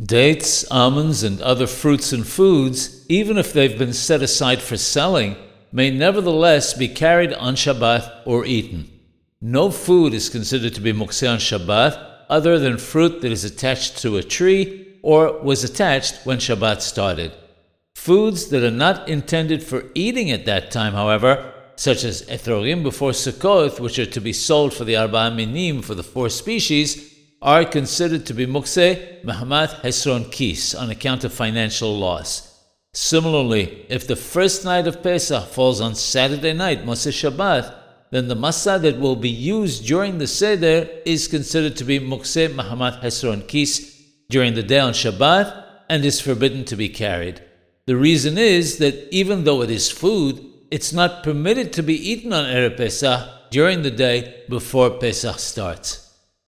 Dates, almonds, and other fruits and foods, even if they've been set aside for selling, may nevertheless be carried on Shabbat or eaten. No food is considered to be mukseh on Shabbat other than fruit that is attached to a tree or was attached when Shabbat started. Foods that are not intended for eating at that time, however, such as etrogim before Sukkot, which are to be sold for the arba minim for the four species, are considered to be mukse mahmat hesron kis on account of financial loss. Similarly, if the first night of Pesach falls on Saturday night, Motzei Shabbat, then the masa that will be used during the Seder is considered to be mukse mahmat hesron kis during the day on Shabbat and is forbidden to be carried. The reason is that even though it is food, it's not permitted to be eaten on Erev Pesach during the day before Pesach starts.